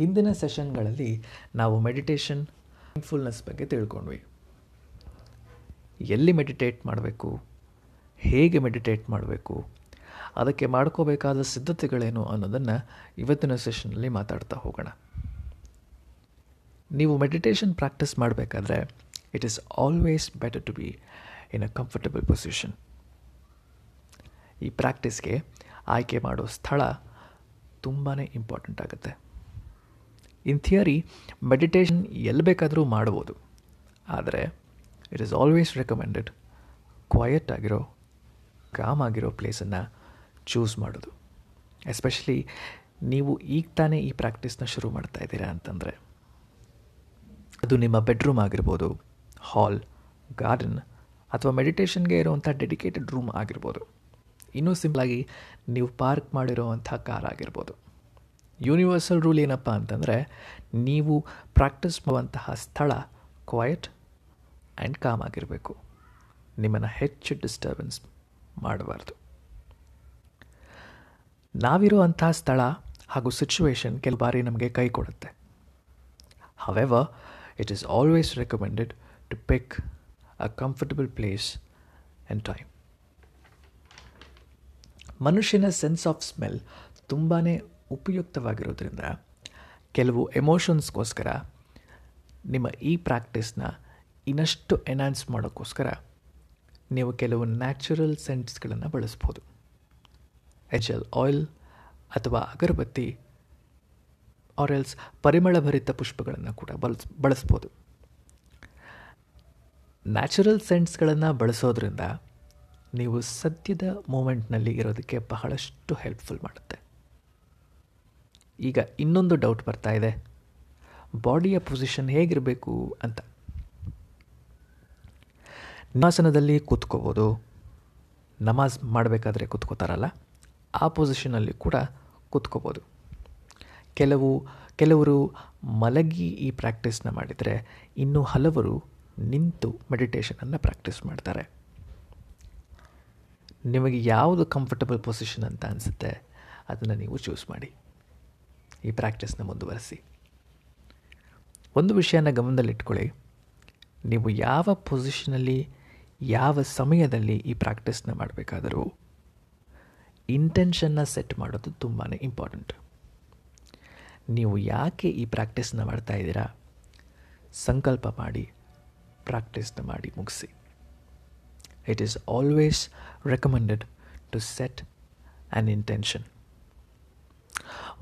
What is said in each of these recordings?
ಹಿಂದಿನ ಸೆಷನ್ಗಳಲ್ಲಿ ನಾವು meditation mindfulness ಬಗ್ಗೆ ತಿಳ್ಕೊಂಡ್ವಿ. ಎಲ್ಲಿ ಮೆಡಿಟೇಟ್ ಮಾಡಬೇಕು? ಹೇಗೆ ಮೆಡಿಟೇಟ್ ಮಾಡಬೇಕು? ಅದಕ್ಕೆ ಮಾಡ್ಕೋಬೇಕಾದ ಸಿದ್ಧತೆಗಳೇನು ಅನ್ನೋದನ್ನು ಇವತ್ತಿನ ಸೆಷನ್ನಲ್ಲಿ ಮಾತಾಡ್ತಾ ಹೋಗೋಣ. ನೀವು ಮೆಡಿಟೇಷನ್ ಪ್ರಾಕ್ಟೀಸ್ ಮಾಡಬೇಕಾದ್ರೆ it is always better to be in a comfortable position ಈ ಪ್ರಾಕ್ಟೀಸ್ಗೆ ಆಯ್ಕೆ ಮಾಡೋ ಸ್ಥಳ ತುಂಬಾ ಇಂಪಾರ್ಟೆಂಟ್ ಆಗುತ್ತೆ. ಇನ್ ಥಿಯರಿ ಮೆಡಿಟೇಷನ್ ಎಲ್ಲಿ ಬೇಕಾದರೂ ಮಾಡ್ಬೋದು. ಆದರೆ it is always recommended quiet ಆಗಿರೋ ಕಾಮ್ ಆಗಿರೋ ಪ್ಲೇಸನ್ನು ಚೂಸ್ ಮಾಡೋದು. ಎಸ್ಪೆಷಲಿ ನೀವು ಈಗ ತಾನೇ ಈ ಪ್ರಾಕ್ಟೀಸ್ನ ಶುರು ಮಾಡ್ತಾ ಇದ್ದೀರಾ ಅಂತಂದರೆ, ಅದು ನಿಮ್ಮ ಬೆಡ್ರೂಮ್ ಆಗಿರ್ಬೋದು ಹಾಲ್ ಗಾರ್ಡನ್ ಅಥವಾ ಮೆಡಿಟೇಷನ್ಗೆ ಇರುವಂಥ ಡೆಡಿಕೇಟೆಡ್ ರೂಮ್ ಆಗಿರ್ಬೋದು. ಇನ್ನೂ ಸಿಂಪಲಾಗಿ ನೀವು ಪಾರ್ಕ್ ಮಾಡಿರೋವಂಥ ಕಾರ್ ಆಗಿರ್ಬೋದು. ಯೂನಿವರ್ಸಲ್ ರೂಲ್ ಏನಪ್ಪ ಅಂತಂದರೆ, ನೀವು ಪ್ರಾಕ್ಟೀಸ್ ಮಾಡುವಂತಹ ಸ್ಥಳ ಕ್ವಯಟ್ ಆ್ಯಂಡ್ ಕಾಮ್ ಆಗಿರಬೇಕು. ನಿಮ್ಮನ್ನು ಹೆಚ್ಚು ಡಿಸ್ಟರ್ಬೆನ್ಸ್ ಮಾಡಬಾರ್ದು. ನಾವಿರೋ ಅಂತಹ ಸ್ಥಳ ಹಾಗೂ ಸಿಚುವೇಶನ್ ಕೆಲವು ಬಾರಿ ನಮಗೆ ಕೈ ಕೊಡುತ್ತೆ. However it is always recommended to pick a comfortable place and time ಮನುಷ್ಯನ ಸೆನ್ಸ್ ಆಫ್ ಸ್ಮೆಲ್ ತುಂಬಾ ಉಪಯುಕ್ತವಾಗಿರೋದ್ರಿಂದ ಕೆಲವು ಎಮೋಷನ್ಸ್ಗೋಸ್ಕರ ನಿಮ್ಮ ಈ ಪ್ರಾಕ್ಟೀಸ್ನ ಇನ್ನಷ್ಟು ಎನ್ಹಾನ್ಸ್ ಮಾಡೋಕ್ಕೋಸ್ಕರ ನೀವು ಕೆಲವು ನ್ಯಾಚುರಲ್ ಸೆಂಟ್ಸ್ಗಳನ್ನು ಬಳಸ್ಬೋದು. ಎಜಲ್ ಆಯಿಲ್ ಅಥವಾ ಅಗರಬತ್ತಿ ಆರೆಲ್ಸ್ ಪರಿಮಳಭರಿತ ಪುಷ್ಪಗಳನ್ನು ಕೂಡ ಬಳಸ್, ಬಳಸ್ಬೋದು. ನ್ಯಾಚುರಲ್ ಸೆಂಟ್ಸ್ಗಳನ್ನು ಬಳಸೋದ್ರಿಂದ ನೀವು ಸದ್ಯದ ಮೂಮೆಂಟ್ನಲ್ಲಿ ಇರೋದಕ್ಕೆ ಬಹಳಷ್ಟು ಹೆಲ್ಪ್ಫುಲ್ ಮಾಡುತ್ತೆ. ಈಗ ಇನ್ನೊಂದು ಡೌಟ್ ಬರ್ತಾ ಇದೆ. ಬಾಡಿಯ ಪೊಸಿಷನ್ ಹೇಗಿರಬೇಕು ಅಂತ. ನಿವಾಸನದಲ್ಲಿ ಕೂತ್ಕೋಬೋದು. ನಮಾಜ್ ಮಾಡಬೇಕಾದ್ರೆ ಕೂತ್ಕೋತಾರಲ್ಲ, ಆ ಪೊಸಿಷನಲ್ಲಿ ಕೂಡ ಕೂತ್ಕೋಬೋದು. ಕೆಲವು, ಕೆಲವರು ಮಲಗಿ ಈ ಪ್ರಾಕ್ಟೀಸ್ನ ಮಾಡಿದರೆ ಇನ್ನು ಹಲವರು ನಿಂತು ಮೆಡಿಟೇಷನನ್ನು ಪ್ರಾಕ್ಟೀಸ್ ಮಾಡ್ತಾರೆ. ನಿಮಗೆ ಯಾವುದು ಕಂಫರ್ಟಬಲ್ ಪೊಸಿಷನ್ ಅಂತ ಅನಿಸುತ್ತೆ, ಅದನ್ನು ನೀವು ಚೂಸ್ ಮಾಡಿ. ಈ ಪ್ರಾಕ್ಟೀಸ್ನ ಮುಂದುವರಿಸಿ. ಒಂದು ವಿಷಯನ ಗಮನದಲ್ಲಿಟ್ಕೊಳ್ಳಿ. ನೀವು ಯಾವ ಪೊಸಿಷನಲ್ಲಿ ಯಾವ ಸಮಯದಲ್ಲಿ ಈ ಪ್ರಾಕ್ಟೀಸ್ನ ಮಾಡಬೇಕಾದರೂ ಇಂಟೆನ್ಷನ್ನ ಸೆಟ್ ಮಾಡೋದು ತುಂಬಾ ಇಂಪಾರ್ಟೆಂಟ್ ನೀವು ಯಾಕೆ ಈ ಪ್ರಾಕ್ಟೀಸ್ನ ಮಾಡ್ತಾ ಇದ್ದೀರಾ? ಸಂಕಲ್ಪ ಮಾಡಿ ಪ್ರಾಕ್ಟೀಸ್ನ ಮಾಡಿ ಮುಗಿಸಿ. It is always recommended to set an intention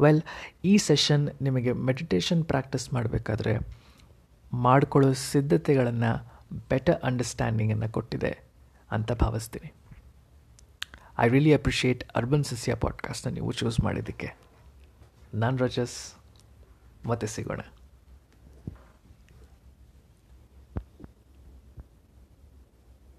well ಈ ಸೆಷನ್ ನಿಮಗೆ ಮೆಡಿಟೇಷನ್ ಪ್ರಾಕ್ಟೀಸ್ ಮಾಡಬೇಕಾದ್ರೆ ಮಾಡಿಕೊಳ್ಳೋ ಸಿದ್ಧತೆಗಳನ್ನು ಬೆಟರ್ ಅಂಡರ್ಸ್ಟ್ಯಾಂಡಿಂಗನ್ನು ಕೊಟ್ಟಿದೆ ಅಂತ ಭಾವಿಸ್ತೀನಿ. ಐ ರಿಯಲಿ ಅಪ್ರಿಷಿಯೇಟ್ ಅರ್ಬನ್ ಸಸ್ಯ ಪಾಡ್ಕಾಸ್ಟ್ನ ನೀವು ಚೂಸ್ ಮಾಡಿದ್ದಕ್ಕೆ. ನಾನು ರಜಸ್, ಮತ್ತೆ ಸಿಗೋಣ.